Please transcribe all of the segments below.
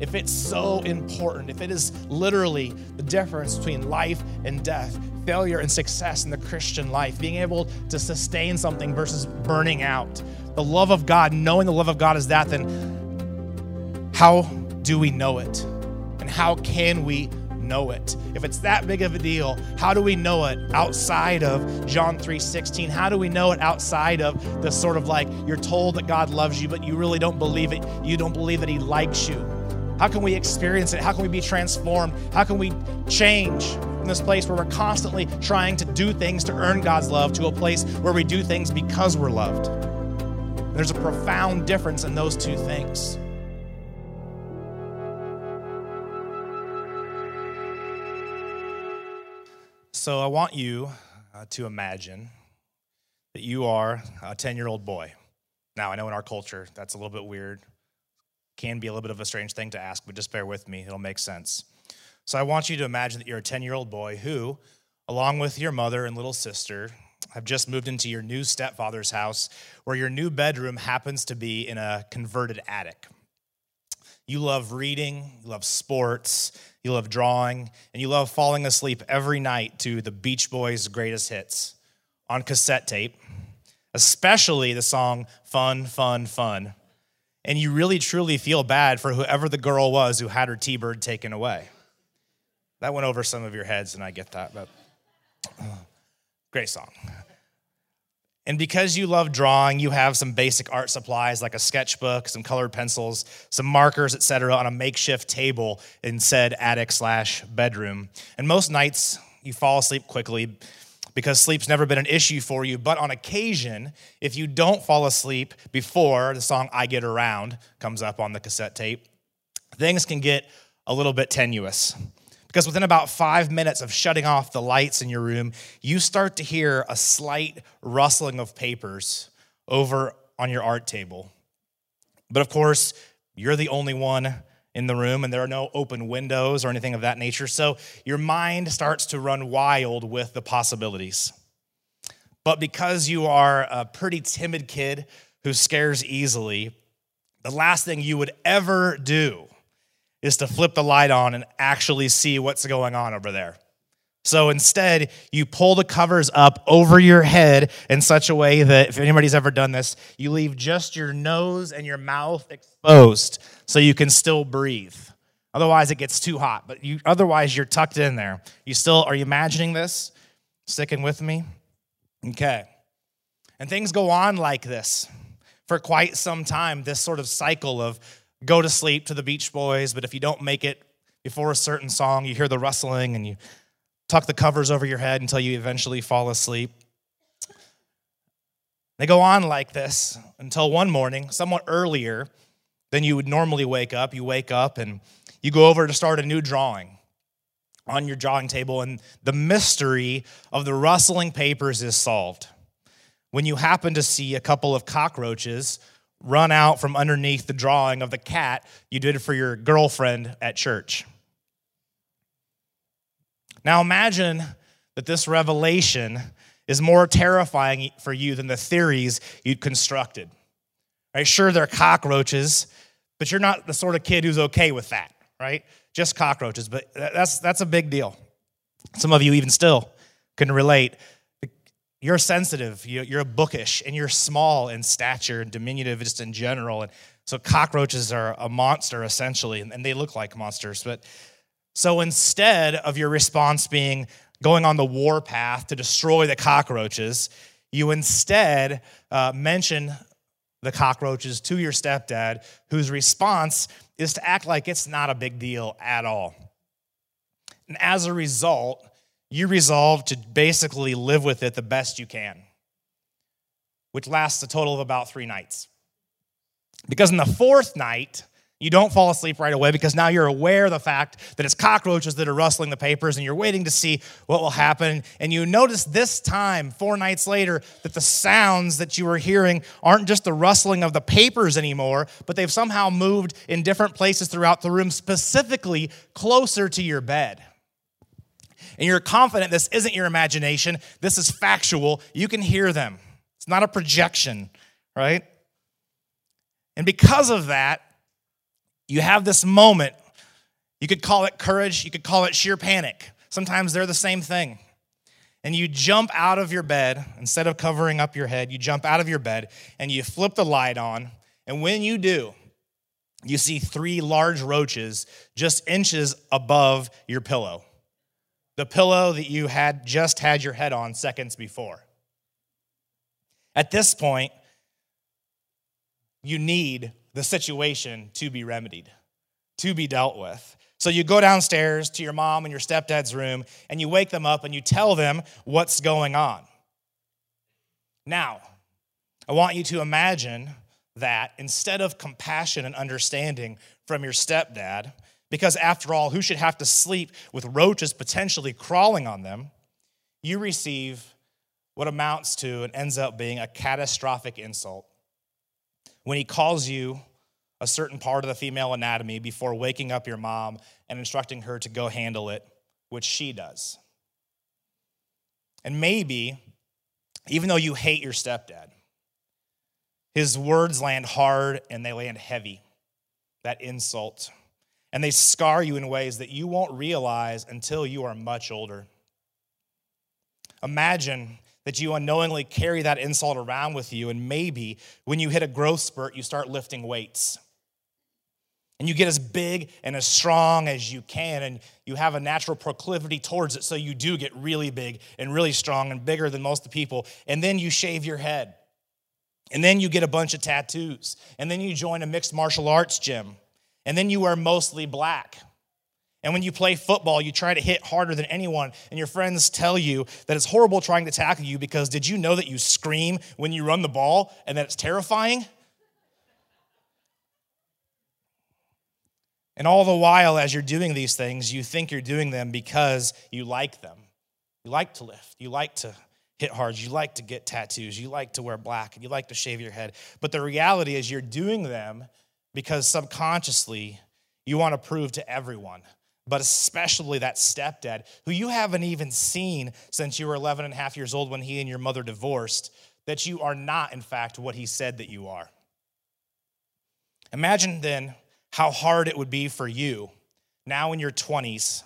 if it's so important, if it is literally the difference between life and death, failure and success in the Christian life, being able to sustain something versus burning out, the love of God, knowing the love of God is that, then how do we know it? And how can we know it? If it's that big of a deal, how do we know it outside of John 3:16? How do we know it outside of the sort of like you're told that God loves you, but you really don't believe it? You don't believe that He likes you. How can we experience it? How can we be transformed? How can we change from this place where we're constantly trying to do things to earn God's love to a place where we do things because we're loved? There's a profound difference in those two things. So I want you uh, to imagine that you are a 10 year old boy. Now, I know in our culture that's a little bit weird, can be a little bit of a strange thing to ask, but just bear with me, it'll make sense. So I want you to imagine that you're a 10 year old boy who, along with your mother and little sister, have just moved into your new stepfather's house where your new bedroom happens to be in a converted attic. You love reading, you love sports, you love drawing, and you love falling asleep every night to the Beach Boys' greatest hits on cassette tape, especially the song Fun, Fun, Fun. And you really truly feel bad for whoever the girl was who had her T Bird taken away. That went over some of your heads, and I get that, but uh, great song. And because you love drawing, you have some basic art supplies like a sketchbook, some colored pencils, some markers, etc., on a makeshift table in said attic slash bedroom. And most nights you fall asleep quickly because sleep's never been an issue for you. But on occasion, if you don't fall asleep before the song I Get Around comes up on the cassette tape, things can get a little bit tenuous. Because within about five minutes of shutting off the lights in your room, you start to hear a slight rustling of papers over on your art table. But of course, you're the only one in the room, and there are no open windows or anything of that nature. So your mind starts to run wild with the possibilities. But because you are a pretty timid kid who scares easily, the last thing you would ever do is to flip the light on and actually see what's going on over there. So instead, you pull the covers up over your head in such a way that if anybody's ever done this, you leave just your nose and your mouth exposed so you can still breathe. Otherwise, it gets too hot, but you otherwise you're tucked in there. You still are you imagining this? Sticking with me? Okay. And things go on like this for quite some time, this sort of cycle of go to sleep to the Beach Boys, but if you don't make it before a certain song, you hear the rustling and you tuck the covers over your head until you eventually fall asleep. They go on like this until one morning, somewhat earlier than you would normally wake up. You wake up and you go over to start a new drawing on your drawing table, and the mystery of the rustling papers is solved. When you happen to see a couple of cockroaches run out from underneath the drawing of the cat you did for your girlfriend at church. Now imagine that this revelation is more terrifying for you than the theories you'd constructed. Right? Sure, they're cockroaches, but you're not the sort of kid who's okay with that, right? Just cockroaches, but that's, that's a big deal. Some of you even still can relate you're sensitive, you're bookish, and you're small in stature and diminutive just in general. And so cockroaches are a monster essentially, and they look like monsters. But so instead of your response being going on the war path to destroy the cockroaches, you instead uh, mention the cockroaches to your stepdad, whose response is to act like it's not a big deal at all. And as a result, you resolve to basically live with it the best you can, which lasts a total of about three nights. Because in the fourth night, you don't fall asleep right away because now you're aware of the fact that it's cockroaches that are rustling the papers and you're waiting to see what will happen. And you notice this time, four nights later, that the sounds that you were hearing aren't just the rustling of the papers anymore, but they've somehow moved in different places throughout the room, specifically closer to your bed and you're confident this isn't your imagination, this is factual, you can hear them. It's not a projection, right? And because of that, you have this moment. You could call it courage, you could call it sheer panic. Sometimes they're the same thing. And you jump out of your bed, instead of covering up your head, you jump out of your bed and you flip the light on. And when you do, you see three large roaches just inches above your pillow. The pillow that you had just had your head on seconds before. At this point, you need the situation to be remedied, to be dealt with. So you go downstairs to your mom and your stepdad's room and you wake them up and you tell them what's going on. Now, I want you to imagine that instead of compassion and understanding from your stepdad, because after all, who should have to sleep with roaches potentially crawling on them? You receive what amounts to and ends up being a catastrophic insult. When he calls you a certain part of the female anatomy before waking up your mom and instructing her to go handle it, which she does. And maybe, even though you hate your stepdad, his words land hard and they land heavy, that insult. And they scar you in ways that you won't realize until you are much older. Imagine that you unknowingly carry that insult around with you, and maybe when you hit a growth spurt, you start lifting weights. And you get as big and as strong as you can, and you have a natural proclivity towards it, so you do get really big and really strong and bigger than most of the people. And then you shave your head and then you get a bunch of tattoos. And then you join a mixed martial arts gym. And then you wear mostly black. And when you play football, you try to hit harder than anyone. And your friends tell you that it's horrible trying to tackle you because did you know that you scream when you run the ball and that it's terrifying? And all the while, as you're doing these things, you think you're doing them because you like them. You like to lift, you like to hit hard. You like to get tattoos. You like to wear black and you like to shave your head. But the reality is, you're doing them because subconsciously you want to prove to everyone, but especially that stepdad who you haven't even seen since you were 11 and a half years old when he and your mother divorced, that you are not, in fact, what he said that you are. Imagine then how hard it would be for you now in your 20s,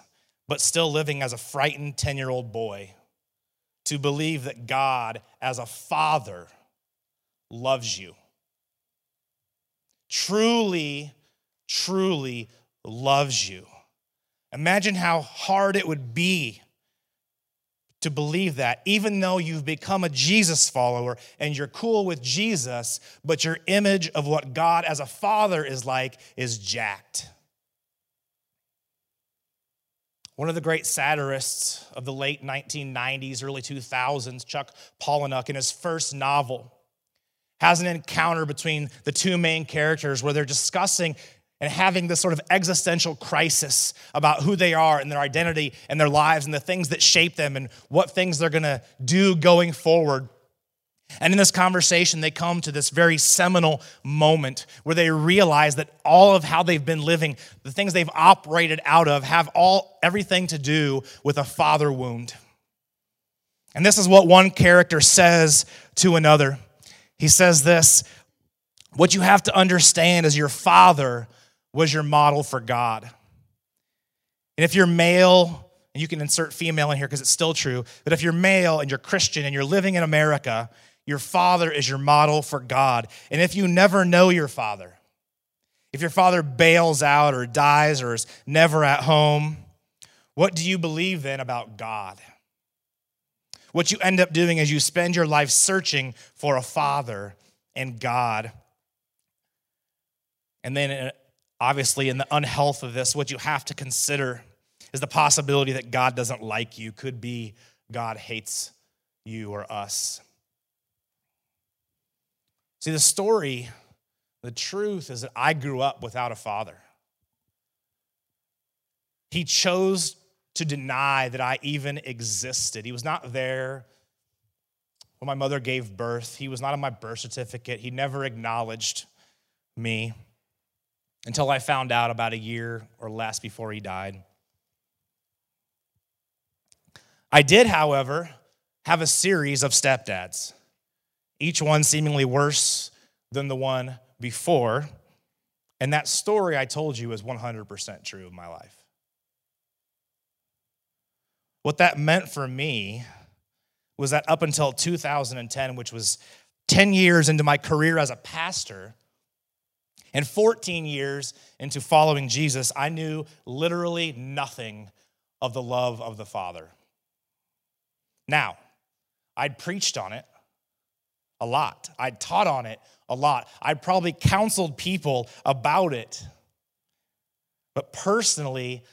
but still living as a frightened 10 year old boy to believe that God, as a father, loves you. Truly, truly loves you. Imagine how hard it would be to believe that, even though you've become a Jesus follower and you're cool with Jesus, but your image of what God as a father is like is jacked. One of the great satirists of the late 1990s, early 2000s, Chuck Palahniuk, in his first novel, has an encounter between the two main characters where they're discussing and having this sort of existential crisis about who they are and their identity and their lives and the things that shape them and what things they're gonna do going forward. And in this conversation, they come to this very seminal moment where they realize that all of how they've been living, the things they've operated out of, have all everything to do with a father wound. And this is what one character says to another. He says this What you have to understand is your father was your model for God. And if you're male, and you can insert female in here because it's still true, but if you're male and you're Christian and you're living in America, your father is your model for God. And if you never know your father, if your father bails out or dies or is never at home, what do you believe then about God? What you end up doing is you spend your life searching for a father and God. And then, uh, obviously, in the unhealth of this, what you have to consider is the possibility that God doesn't like you, could be God hates you or us. See, the story, the truth is that I grew up without a father. He chose to deny that I even existed. He was not there when my mother gave birth, he was not on my birth certificate. He never acknowledged me until I found out about a year or less before he died. I did, however, have a series of stepdads each one seemingly worse than the one before. And that story I told you is 100% true of my life. What that meant for me was that up until 2010, which was 10 years into my career as a pastor, and 14 years into following Jesus, I knew literally nothing of the love of the Father. Now, I'd preached on it a lot, I'd taught on it a lot, I'd probably counseled people about it. But personally,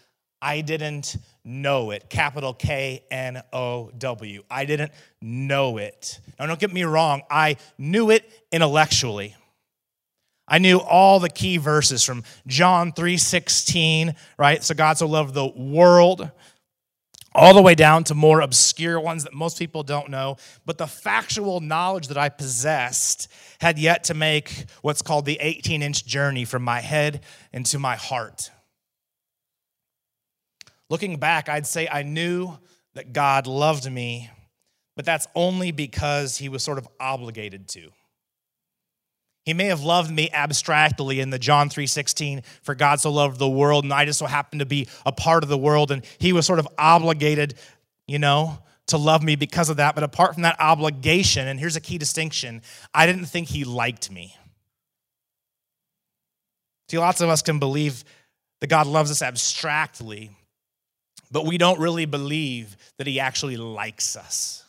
I didn't know it. Capital K N O W. I didn't know it. Now, don't get me wrong, I knew it intellectually. I knew all the key verses from John 3:16, right? So God so loved the world all the way down to more obscure ones that most people don't know, but the factual knowledge that I possessed had yet to make what's called the 18-inch journey from my head into my heart. Looking back, I'd say I knew that God loved me, but that's only because he was sort of obligated to. He may have loved me abstractly in the John 3:16 for God so loved the world and I just so happened to be a part of the world and he was sort of obligated, you know, to love me because of that, but apart from that obligation, and here's a key distinction, I didn't think he liked me. See, lots of us can believe that God loves us abstractly, but we don't really believe that he actually likes us.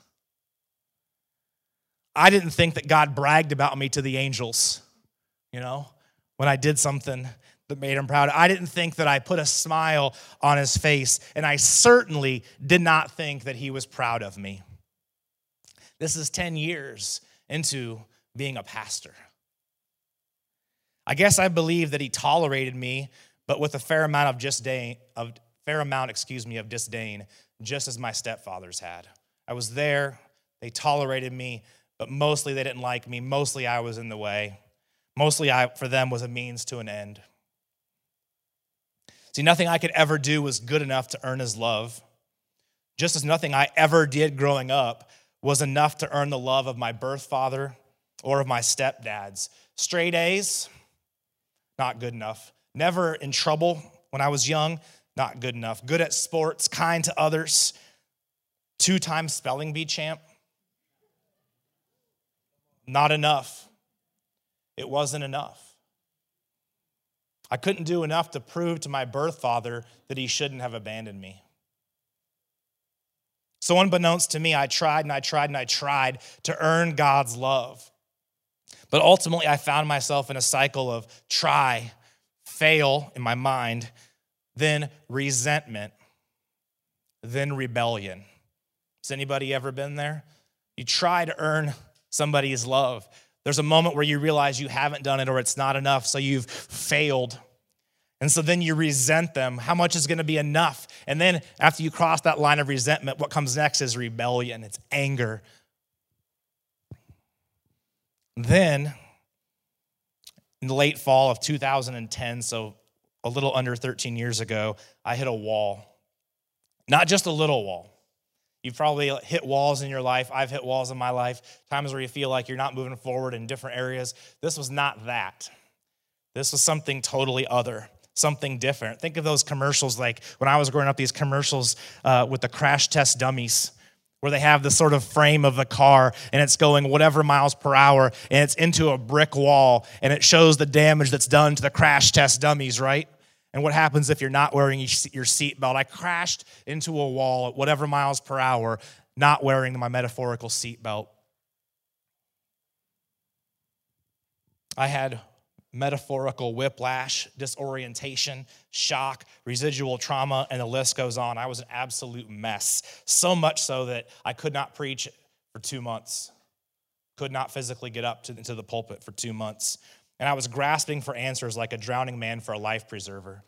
I didn't think that God bragged about me to the angels, you know, when I did something that made him proud. I didn't think that I put a smile on his face, and I certainly did not think that he was proud of me. This is 10 years into being a pastor. I guess I believe that he tolerated me, but with a fair amount of disdain, of fair amount, excuse me, of disdain, just as my stepfathers had. I was there, they tolerated me, but mostly they didn't like me. Mostly I was in the way. Mostly I, for them, was a means to an end. See, nothing I could ever do was good enough to earn his love, just as nothing I ever did growing up was enough to earn the love of my birth father or of my stepdads. Straight A's, not good enough. Never in trouble when I was young, not good enough. Good at sports, kind to others, two time spelling bee champ, not enough. It wasn't enough. I couldn't do enough to prove to my birth father that he shouldn't have abandoned me. So, unbeknownst to me, I tried and I tried and I tried to earn God's love. But ultimately, I found myself in a cycle of try, fail in my mind, then resentment, then rebellion. Has anybody ever been there? You try to earn somebody's love. There's a moment where you realize you haven't done it or it's not enough, so you've failed. And so then you resent them. How much is going to be enough? And then after you cross that line of resentment, what comes next is rebellion, it's anger. Then, in the late fall of 2010, so a little under 13 years ago, I hit a wall. Not just a little wall, You've probably hit walls in your life. I've hit walls in my life, times where you feel like you're not moving forward in different areas. This was not that. This was something totally other, something different. Think of those commercials like when I was growing up, these commercials uh, with the crash test dummies where they have the sort of frame of the car and it's going whatever miles per hour and it's into a brick wall and it shows the damage that's done to the crash test dummies, right? And what happens if you're not wearing your seatbelt? I crashed into a wall at whatever miles per hour, not wearing my metaphorical seatbelt. I had metaphorical whiplash, disorientation, shock, residual trauma, and the list goes on. I was an absolute mess. So much so that I could not preach for two months, could not physically get up to, to the pulpit for two months. And I was grasping for answers like a drowning man for a life preserver,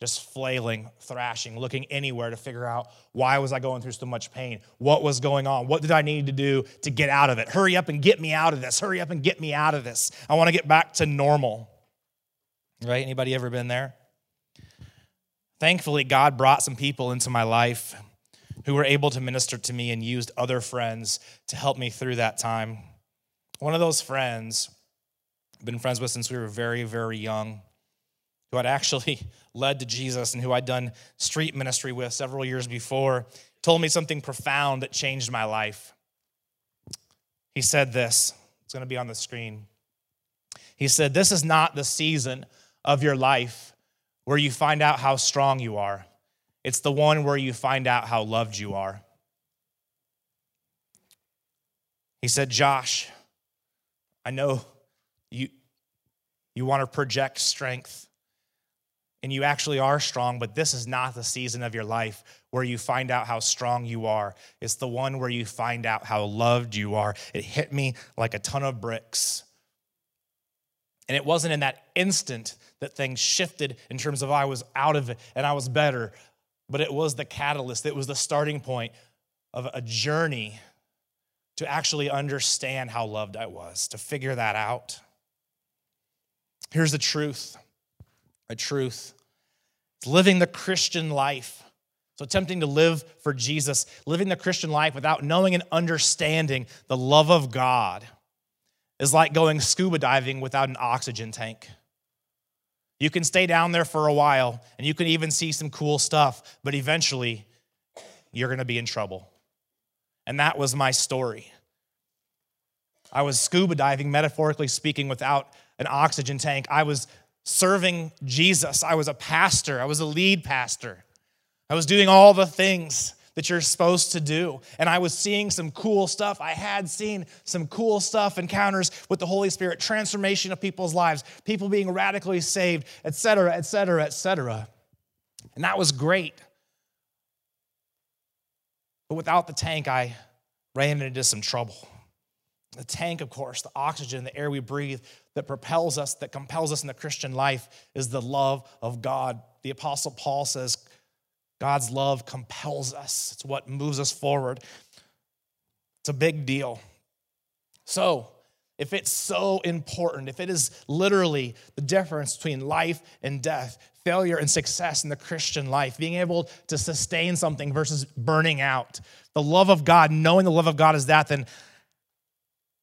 just flailing, thrashing, looking anywhere to figure out why was I going through so much pain? What was going on? What did I need to do to get out of it? Hurry up and get me out of this. Hurry up and get me out of this. I want to get back to normal. Right? Anybody ever been there? Thankfully, God brought some people into my life who were able to minister to me and used other friends to help me through that time. One of those friends been friends with since we were very, very young. who I'd actually led to Jesus and who I'd done street ministry with several years before, told me something profound that changed my life. He said this, it's going to be on the screen. He said, This is not the season of your life where you find out how strong you are, it's the one where you find out how loved you are. He said, Josh, I know you, you want to project strength and you actually are strong, but this is not the season of your life where you find out how strong you are. It's the one where you find out how loved you are. It hit me like a ton of bricks. And it wasn't in that instant that things shifted in terms of I was out of it and I was better, but it was the catalyst, it was the starting point of a journey to actually understand how loved I was, to figure that out. Here's the truth a truth. It's living the Christian life. So, attempting to live for Jesus, living the Christian life without knowing and understanding the love of God is like going scuba diving without an oxygen tank. You can stay down there for a while and you can even see some cool stuff, but eventually you're going to be in trouble. And that was my story. I was scuba diving, metaphorically speaking, without an oxygen tank. I was serving Jesus. I was a pastor, I was a lead pastor. I was doing all the things that you're supposed to do. And I was seeing some cool stuff. I had seen some cool stuff, encounters with the Holy Spirit, transformation of people's lives, people being radically saved, et cetera, et cetera, et cetera. And that was great. But without the tank, I ran into some trouble. The tank, of course, the oxygen, the air we breathe that propels us, that compels us in the Christian life is the love of God. The Apostle Paul says, God's love compels us, it's what moves us forward. It's a big deal. So, if it's so important, if it is literally the difference between life and death, failure and success in the Christian life, being able to sustain something versus burning out, the love of God, knowing the love of God is that, then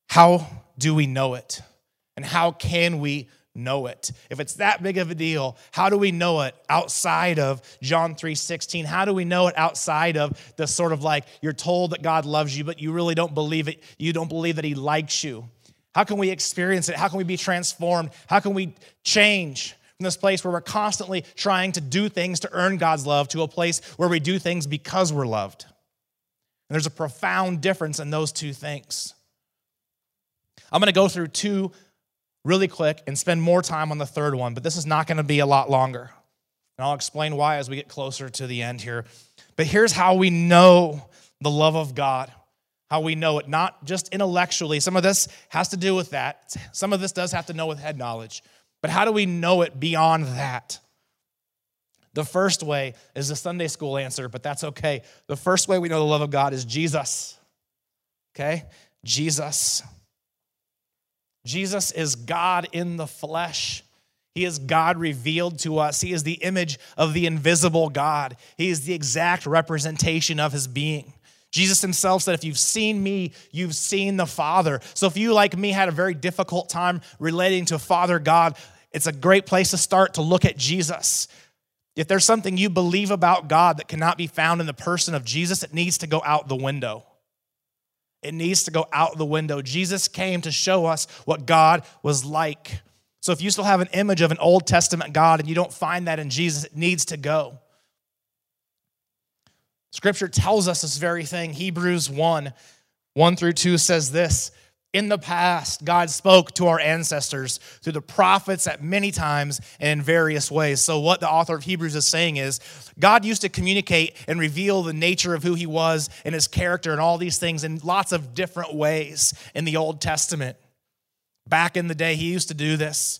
how do we know it? And how can we know it? If it's that big of a deal, how do we know it outside of John 3:16? How do we know it outside of the sort of like you're told that God loves you, but you really don't believe it, you don't believe that He likes you? How can we experience it? How can we be transformed? How can we change? From this place where we're constantly trying to do things to earn God's love to a place where we do things because we're loved. And there's a profound difference in those two things. I'm going to go through two really quick and spend more time on the third one, but this is not going to be a lot longer. And I'll explain why as we get closer to the end here. But here's how we know the love of God, how we know it, not just intellectually. Some of this has to do with that, some of this does have to know with head knowledge. But how do we know it beyond that? The first way is the Sunday school answer, but that's okay. The first way we know the love of God is Jesus. Okay? Jesus. Jesus is God in the flesh. He is God revealed to us. He is the image of the invisible God. He is the exact representation of his being. Jesus himself said, If you've seen me, you've seen the Father. So if you, like me, had a very difficult time relating to Father God, it's a great place to start to look at Jesus. If there's something you believe about God that cannot be found in the person of Jesus, it needs to go out the window. It needs to go out the window. Jesus came to show us what God was like. So if you still have an image of an Old Testament God and you don't find that in Jesus, it needs to go. Scripture tells us this very thing. Hebrews 1 1 through 2 says this in the past, God spoke to our ancestors through the prophets at many times and in various ways. So, what the author of Hebrews is saying is God used to communicate and reveal the nature of who he was and his character and all these things in lots of different ways in the Old Testament. Back in the day, he used to do this.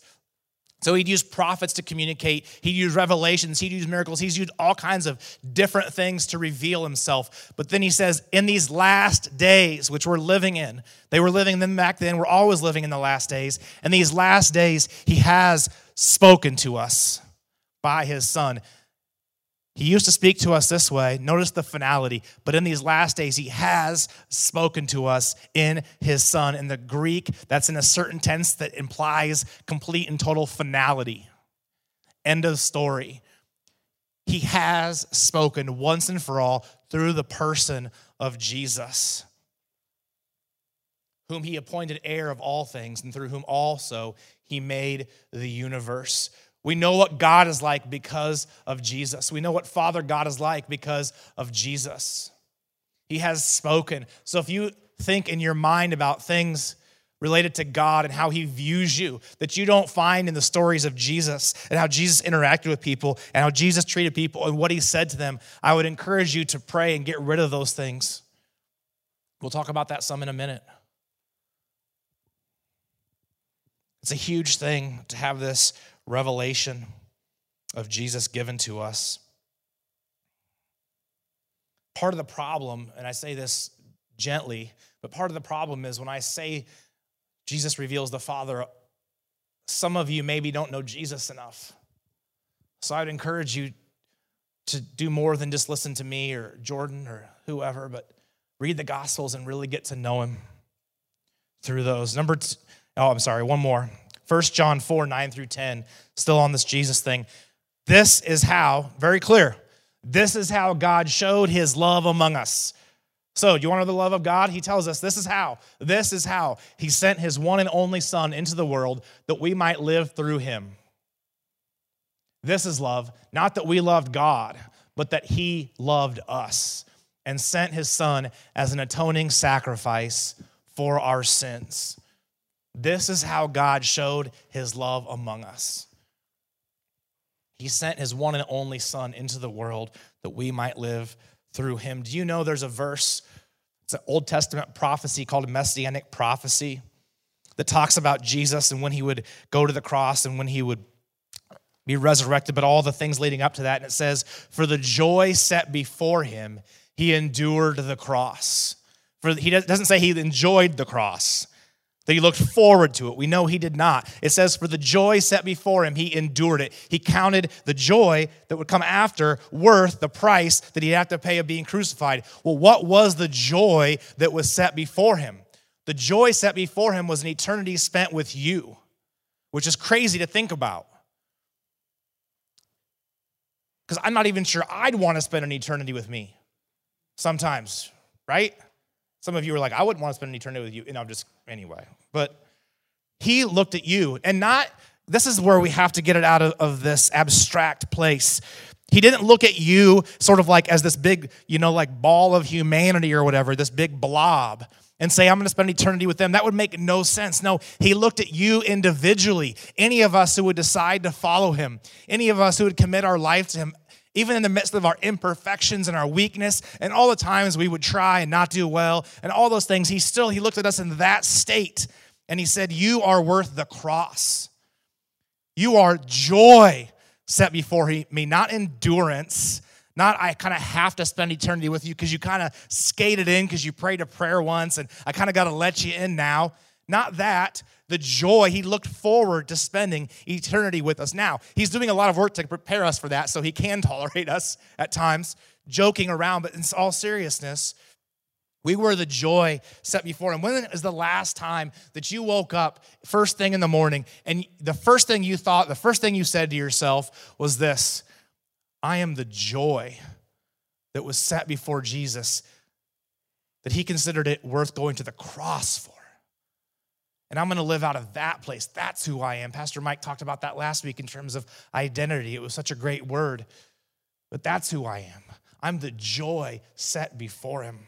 So he'd use prophets to communicate. He'd use revelations. He'd use miracles. He's used all kinds of different things to reveal himself. But then he says, in these last days, which we're living in, they were living them back then. We're always living in the last days. And these last days, he has spoken to us by his son. He used to speak to us this way. Notice the finality. But in these last days, he has spoken to us in his son. In the Greek, that's in a certain tense that implies complete and total finality. End of story. He has spoken once and for all through the person of Jesus, whom he appointed heir of all things, and through whom also he made the universe. We know what God is like because of Jesus. We know what Father God is like because of Jesus. He has spoken. So if you think in your mind about things related to God and how he views you that you don't find in the stories of Jesus and how Jesus interacted with people and how Jesus treated people and what he said to them, I would encourage you to pray and get rid of those things. We'll talk about that some in a minute. It's a huge thing to have this revelation of Jesus given to us. Part of the problem, and I say this gently, but part of the problem is when I say Jesus reveals the Father. Some of you maybe don't know Jesus enough. So I'd encourage you to do more than just listen to me or Jordan or whoever, but read the Gospels and really get to know Him through those. Number, two, oh, I'm sorry, one more. 1 John 4, 9 through 10, still on this Jesus thing. This is how, very clear, this is how God showed his love among us. So, you want to know the love of God? He tells us this is how. This is how. He sent his one and only Son into the world that we might live through him. This is love, not that we loved God, but that he loved us and sent his Son as an atoning sacrifice for our sins. This is how God showed his love among us. He sent his one and only Son into the world that we might live through him. Do you know there's a verse, it's an Old Testament prophecy called a messianic prophecy that talks about Jesus and when he would go to the cross and when he would be resurrected, but all the things leading up to that. And it says, For the joy set before him, he endured the cross. For he doesn't say he enjoyed the cross that he looked forward to it. We know he did not. It says, For the joy set before him, he endured it. He counted the joy that would come after worth the price that he'd have to pay of being crucified. Well, what was the joy that was set before him? The joy set before him was an eternity spent with you, which is crazy to think about. Because I'm not even sure I'd want to spend an eternity with me sometimes, right? Some of you are like, I wouldn't want to spend an eternity with you. And I'm just, anyway. But he looked at you and not, this is where we have to get it out of, of this abstract place. He didn't look at you sort of like as this big, you know, like ball of humanity or whatever, this big blob, and say, I'm going to spend eternity with them. That would make no sense. No, he looked at you individually. Any of us who would decide to follow him, any of us who would commit our life to him, even in the midst of our imperfections and our weakness and all the times we would try and not do well and all those things, he still he looked at us in that state and he said, "You are worth the cross. You are joy set before me, not endurance." Not, I kind of have to spend eternity with you because you kind of skated in because you prayed a prayer once and I kind of got to let you in now. Not that, the joy. He looked forward to spending eternity with us. Now, he's doing a lot of work to prepare us for that so he can tolerate us at times, joking around, but in all seriousness, we were the joy set before him. When is the last time that you woke up first thing in the morning and the first thing you thought, the first thing you said to yourself was this I am the joy that was set before Jesus, that he considered it worth going to the cross for. And I'm going to live out of that place. That's who I am. Pastor Mike talked about that last week in terms of identity. It was such a great word. But that's who I am. I'm the joy set before him.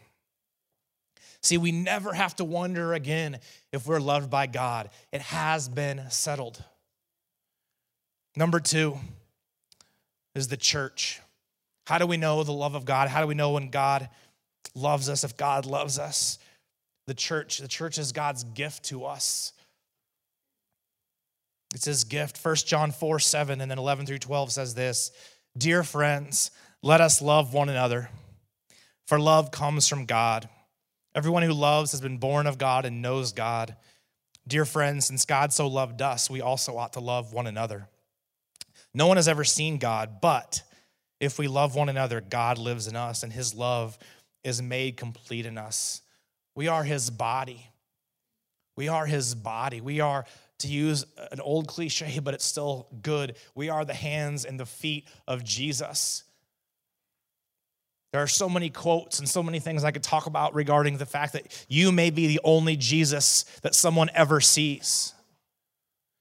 See, we never have to wonder again if we're loved by God. It has been settled. Number two is the church. How do we know the love of God? How do we know when God loves us, if God loves us? The church. The church is God's gift to us. It's his gift. 1 John 4 7 and then 11 through 12 says this Dear friends, let us love one another, for love comes from God. Everyone who loves has been born of God and knows God. Dear friends, since God so loved us, we also ought to love one another. No one has ever seen God, but if we love one another, God lives in us, and his love is made complete in us. We are his body. We are his body. We are to use an old cliche, but it's still good. We are the hands and the feet of Jesus. There are so many quotes and so many things I could talk about regarding the fact that you may be the only Jesus that someone ever sees.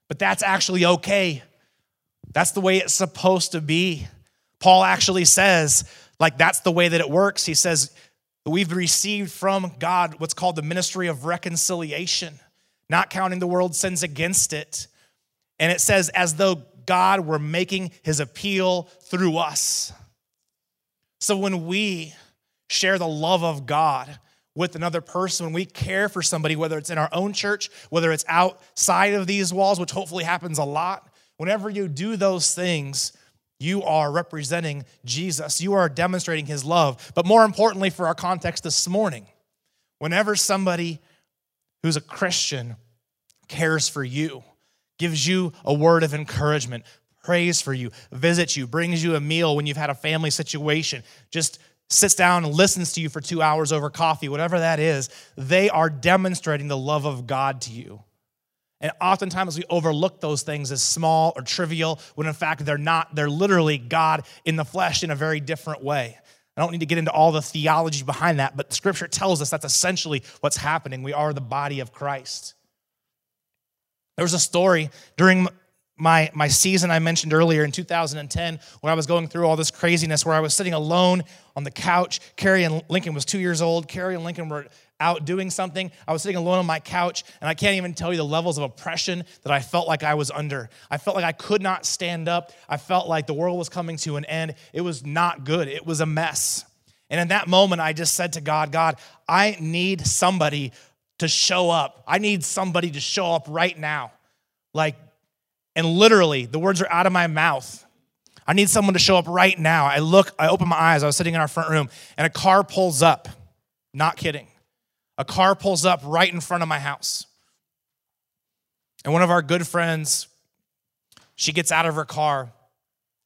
But that's actually okay. That's the way it's supposed to be. Paul actually says, like, that's the way that it works. He says, We've received from God what's called the ministry of reconciliation, not counting the world's sins against it. And it says, as though God were making his appeal through us. So when we share the love of God with another person, when we care for somebody, whether it's in our own church, whether it's outside of these walls, which hopefully happens a lot, whenever you do those things, you are representing Jesus. You are demonstrating his love. But more importantly, for our context this morning, whenever somebody who's a Christian cares for you, gives you a word of encouragement, prays for you, visits you, brings you a meal when you've had a family situation, just sits down and listens to you for two hours over coffee, whatever that is, they are demonstrating the love of God to you. And oftentimes we overlook those things as small or trivial when in fact they're not. They're literally God in the flesh in a very different way. I don't need to get into all the theology behind that, but scripture tells us that's essentially what's happening. We are the body of Christ. There was a story during my, my season I mentioned earlier in 2010 when I was going through all this craziness where I was sitting alone on the couch. Carrie and Lincoln was two years old. Carrie and Lincoln were out doing something. I was sitting alone on my couch, and I can't even tell you the levels of oppression that I felt like I was under. I felt like I could not stand up. I felt like the world was coming to an end. It was not good, it was a mess. And in that moment, I just said to God, God, I need somebody to show up. I need somebody to show up right now. Like, and literally, the words are out of my mouth. I need someone to show up right now. I look, I open my eyes. I was sitting in our front room, and a car pulls up. Not kidding a car pulls up right in front of my house. And one of our good friends, she gets out of her car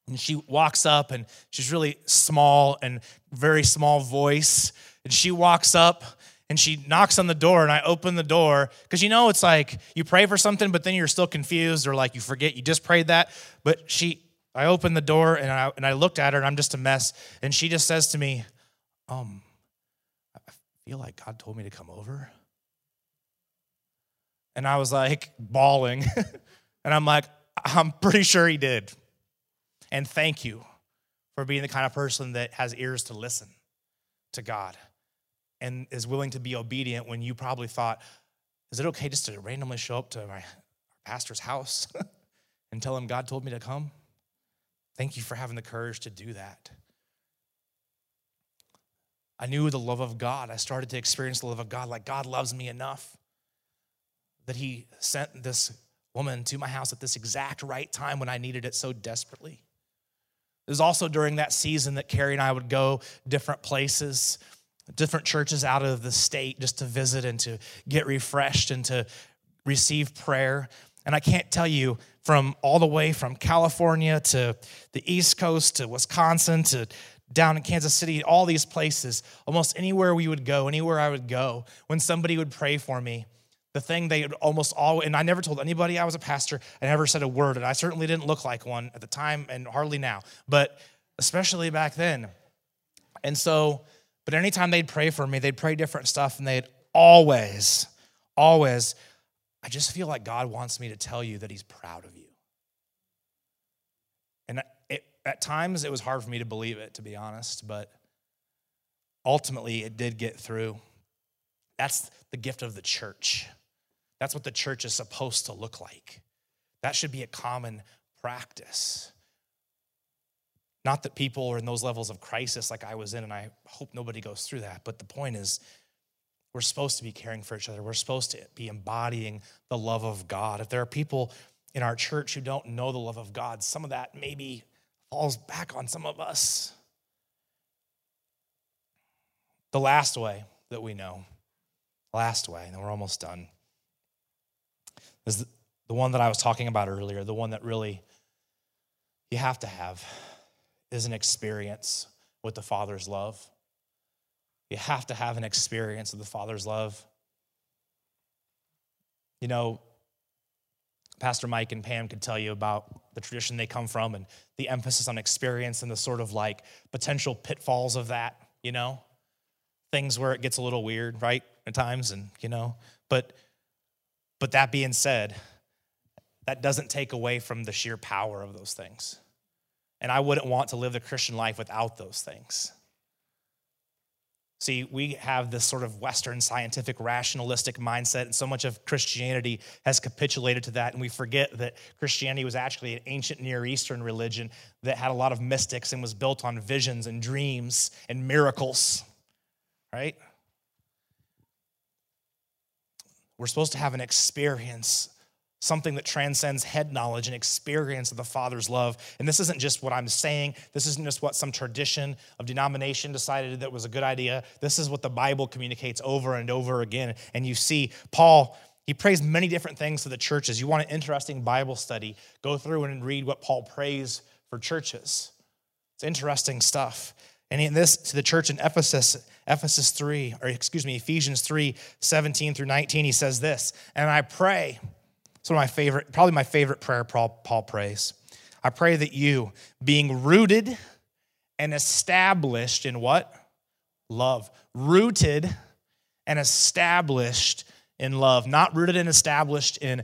and she walks up and she's really small and very small voice. And she walks up and she knocks on the door and I open the door because you know it's like you pray for something, but then you're still confused or like you forget you just prayed that. But she, I opened the door and I, and I looked at her and I'm just a mess. And she just says to me, um, feel like God told me to come over. And I was like bawling. and I'm like, I'm pretty sure he did. And thank you for being the kind of person that has ears to listen to God and is willing to be obedient when you probably thought, is it okay just to randomly show up to my pastor's house and tell him God told me to come? Thank you for having the courage to do that. I knew the love of God. I started to experience the love of God, like God loves me enough that He sent this woman to my house at this exact right time when I needed it so desperately. It was also during that season that Carrie and I would go different places, different churches out of the state just to visit and to get refreshed and to receive prayer. And I can't tell you from all the way from California to the East Coast to Wisconsin to down in Kansas City, all these places, almost anywhere we would go, anywhere I would go, when somebody would pray for me, the thing they would almost always, and I never told anybody I was a pastor, I never said a word, and I certainly didn't look like one at the time and hardly now, but especially back then. And so, but anytime they'd pray for me, they'd pray different stuff, and they'd always, always, I just feel like God wants me to tell you that He's proud of you. And at times it was hard for me to believe it, to be honest, but ultimately it did get through. That's the gift of the church. That's what the church is supposed to look like. That should be a common practice. Not that people are in those levels of crisis like I was in, and I hope nobody goes through that. But the point is, we're supposed to be caring for each other. We're supposed to be embodying the love of God. If there are people in our church who don't know the love of God, some of that maybe falls back on some of us. The last way that we know, last way, and we're almost done, is the one that I was talking about earlier, the one that really you have to have is an experience with the Father's love. You have to have an experience of the Father's love. You know, Pastor Mike and Pam could tell you about the tradition they come from and the emphasis on experience and the sort of like potential pitfalls of that, you know? Things where it gets a little weird, right? At times and, you know, but but that being said, that doesn't take away from the sheer power of those things. And I wouldn't want to live the Christian life without those things. See, we have this sort of Western scientific rationalistic mindset, and so much of Christianity has capitulated to that. And we forget that Christianity was actually an ancient Near Eastern religion that had a lot of mystics and was built on visions and dreams and miracles, right? We're supposed to have an experience something that transcends head knowledge and experience of the Father's love. And this isn't just what I'm saying, this isn't just what some tradition of denomination decided that was a good idea. This is what the Bible communicates over and over again. And you see, Paul. He prays many different things to the churches. You want an interesting Bible study, go through and read what Paul prays for churches. It's interesting stuff. And in this to the church in Ephesus, Ephesus 3, or excuse me, Ephesians 3, 17 through 19, he says this, and I pray it's one of my favorite, probably my favorite prayer Paul, Paul prays. I pray that you, being rooted and established in what? Love. Rooted and established in love. Not rooted and established in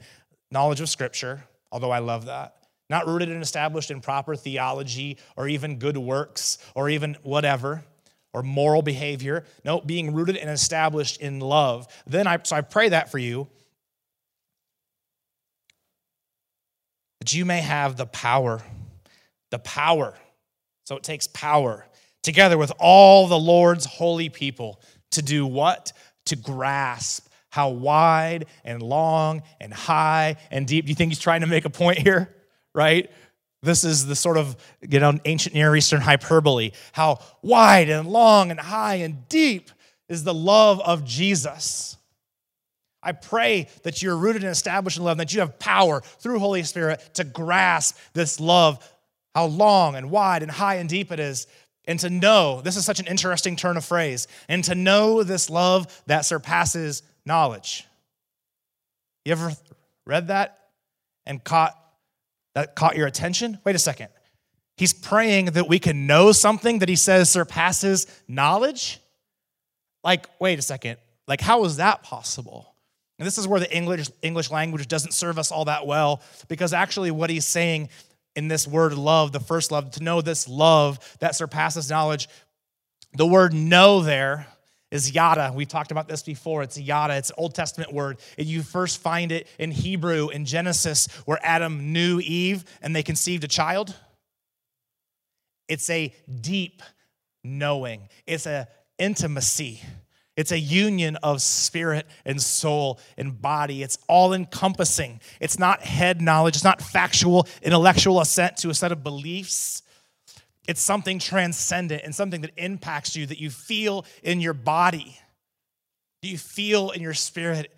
knowledge of Scripture, although I love that. Not rooted and established in proper theology or even good works or even whatever or moral behavior. No, being rooted and established in love. Then I, so I pray that for you that you may have the power, the power. So it takes power together with all the Lord's holy people to do what? To grasp how wide and long and high and deep. Do you think he's trying to make a point here? Right? This is the sort of you know ancient Near Eastern hyperbole. How wide and long and high and deep is the love of Jesus. I pray that you're rooted and established in love, and that you have power through Holy Spirit to grasp this love, how long and wide and high and deep it is, and to know this is such an interesting turn of phrase, and to know this love that surpasses knowledge. You ever read that and caught that caught your attention? Wait a second. He's praying that we can know something that he says surpasses knowledge? Like, wait a second. Like, how is that possible? And this is where the English, English language doesn't serve us all that well, because actually, what he's saying in this word love, the first love, to know this love that surpasses knowledge, the word know there is yada. We've talked about this before. It's yada. It's an Old Testament word. You first find it in Hebrew in Genesis, where Adam knew Eve and they conceived a child. It's a deep knowing. It's a intimacy. It's a union of spirit and soul and body. It's all encompassing. It's not head knowledge, it's not factual, intellectual assent to a set of beliefs. It's something transcendent and something that impacts you, that you feel in your body, that you feel in your spirit.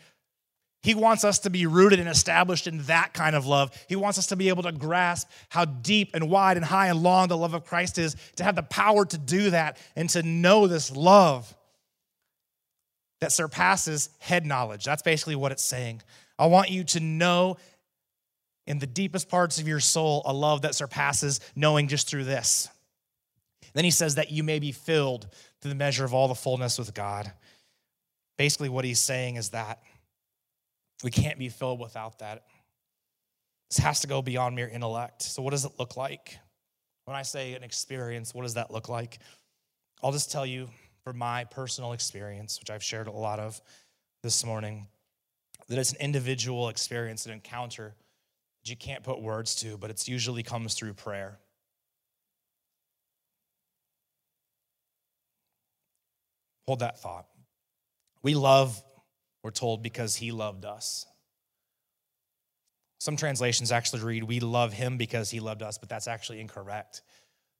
He wants us to be rooted and established in that kind of love. He wants us to be able to grasp how deep and wide and high and long the love of Christ is, to have the power to do that and to know this love that surpasses head knowledge. That's basically what it's saying. I want you to know in the deepest parts of your soul a love that surpasses knowing just through this. Then he says that you may be filled to the measure of all the fullness with God. Basically, what he's saying is that we can't be filled without that. This has to go beyond mere intellect. So, what does it look like? When I say an experience, what does that look like? I'll just tell you from my personal experience, which I've shared a lot of this morning, that it's an individual experience, an encounter that you can't put words to, but it usually comes through prayer. Hold that thought. We love, we're told, because he loved us. Some translations actually read, We love him because he loved us, but that's actually incorrect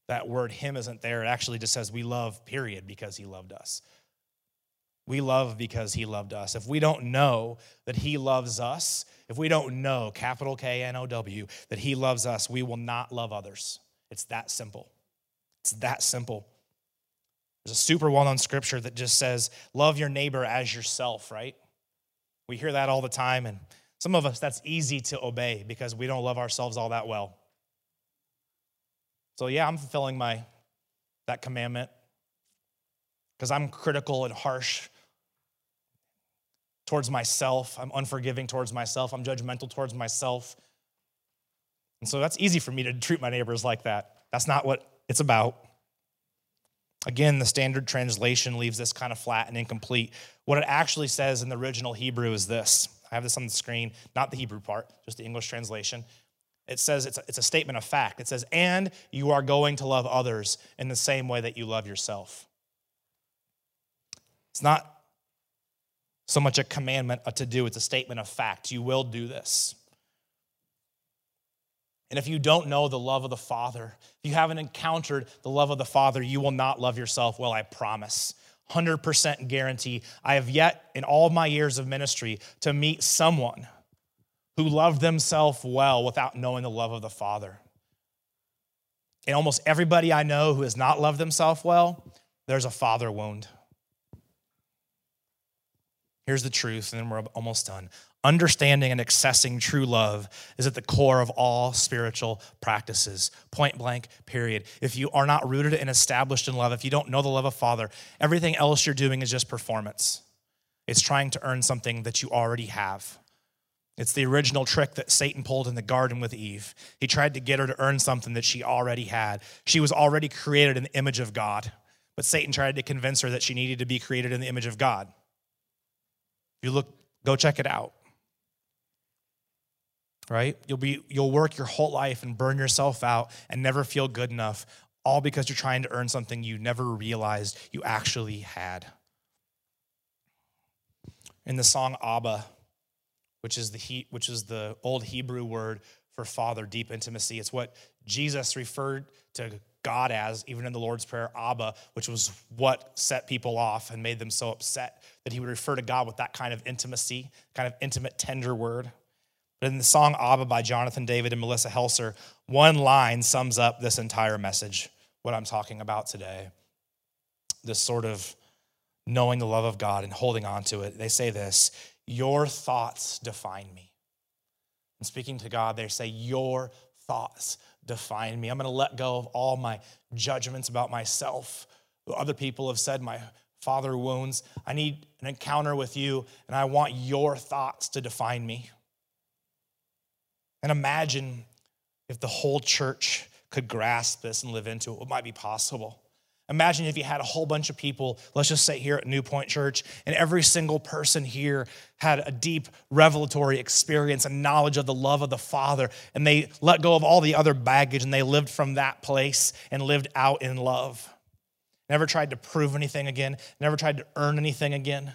that word him isn't there. It actually just says we love, period, because he loved us. We love because he loved us. If we don't know that he loves us, if we don't know, capital K N O W, that he loves us, we will not love others. It's that simple. It's that simple. There's a super well known scripture that just says, love your neighbor as yourself, right? We hear that all the time, and Some of us, that's easy to obey because we don't love ourselves all that well. So, yeah, I'm fulfilling my that commandment because I'm critical and harsh towards myself. I'm unforgiving towards myself. I'm judgmental towards myself. And so that's easy for me to treat my neighbors like that. That's not what it's about. Again, the standard translation leaves this kind of flat and incomplete. What it actually says in the original Hebrew is this I have this on the screen, not the Hebrew part, just the English translation. It says it's a, it's a statement of fact. It says, and you are going to love others in the same way that you love yourself. It's not so much a commandment, a to do, it's a statement of fact. You will do this. And if you don't know the love of the Father, if you haven't encountered the love of the Father, you will not love yourself well, I promise. 100% guarantee. I have yet, in all my years of ministry, to meet someone who loved themselves well without knowing the love of the Father. And almost everybody I know who has not loved themselves well, there's a father wound. Here's the truth, and then we're almost done. Understanding and accessing true love is at the core of all spiritual practices. Point blank, period. If you are not rooted and established in love, if you don't know the love of Father, everything else you're doing is just performance. It's trying to earn something that you already have. It's the original trick that Satan pulled in the garden with Eve. He tried to get her to earn something that she already had. She was already created in the image of God, but Satan tried to convince her that she needed to be created in the image of God. If you look, go check it out right? You'll be you'll work your whole life and burn yourself out and never feel good enough all because you're trying to earn something you never realized you actually had. In the song Abba, which is the he, which is the old Hebrew word for father, deep intimacy, it's what Jesus referred to God as, even in the Lord's Prayer, Abba, which was what set people off and made them so upset that he would refer to God with that kind of intimacy, kind of intimate, tender word. But in the song Abba by Jonathan David and Melissa Helser, one line sums up this entire message, what I'm talking about today. This sort of knowing the love of God and holding on to it. They say this Your thoughts define me. And speaking to God, they say, Your thoughts define me. I'm going to let go of all my judgments about myself. Other people have said my father wounds. I need an encounter with you, and I want your thoughts to define me. And imagine if the whole church could grasp this and live into it, what might be possible. Imagine if you had a whole bunch of people, let's just say here at New Point Church, and every single person here had a deep revelatory experience and knowledge of the love of the Father, and they let go of all the other baggage and they lived from that place and lived out in love. Never tried to prove anything again, never tried to earn anything again.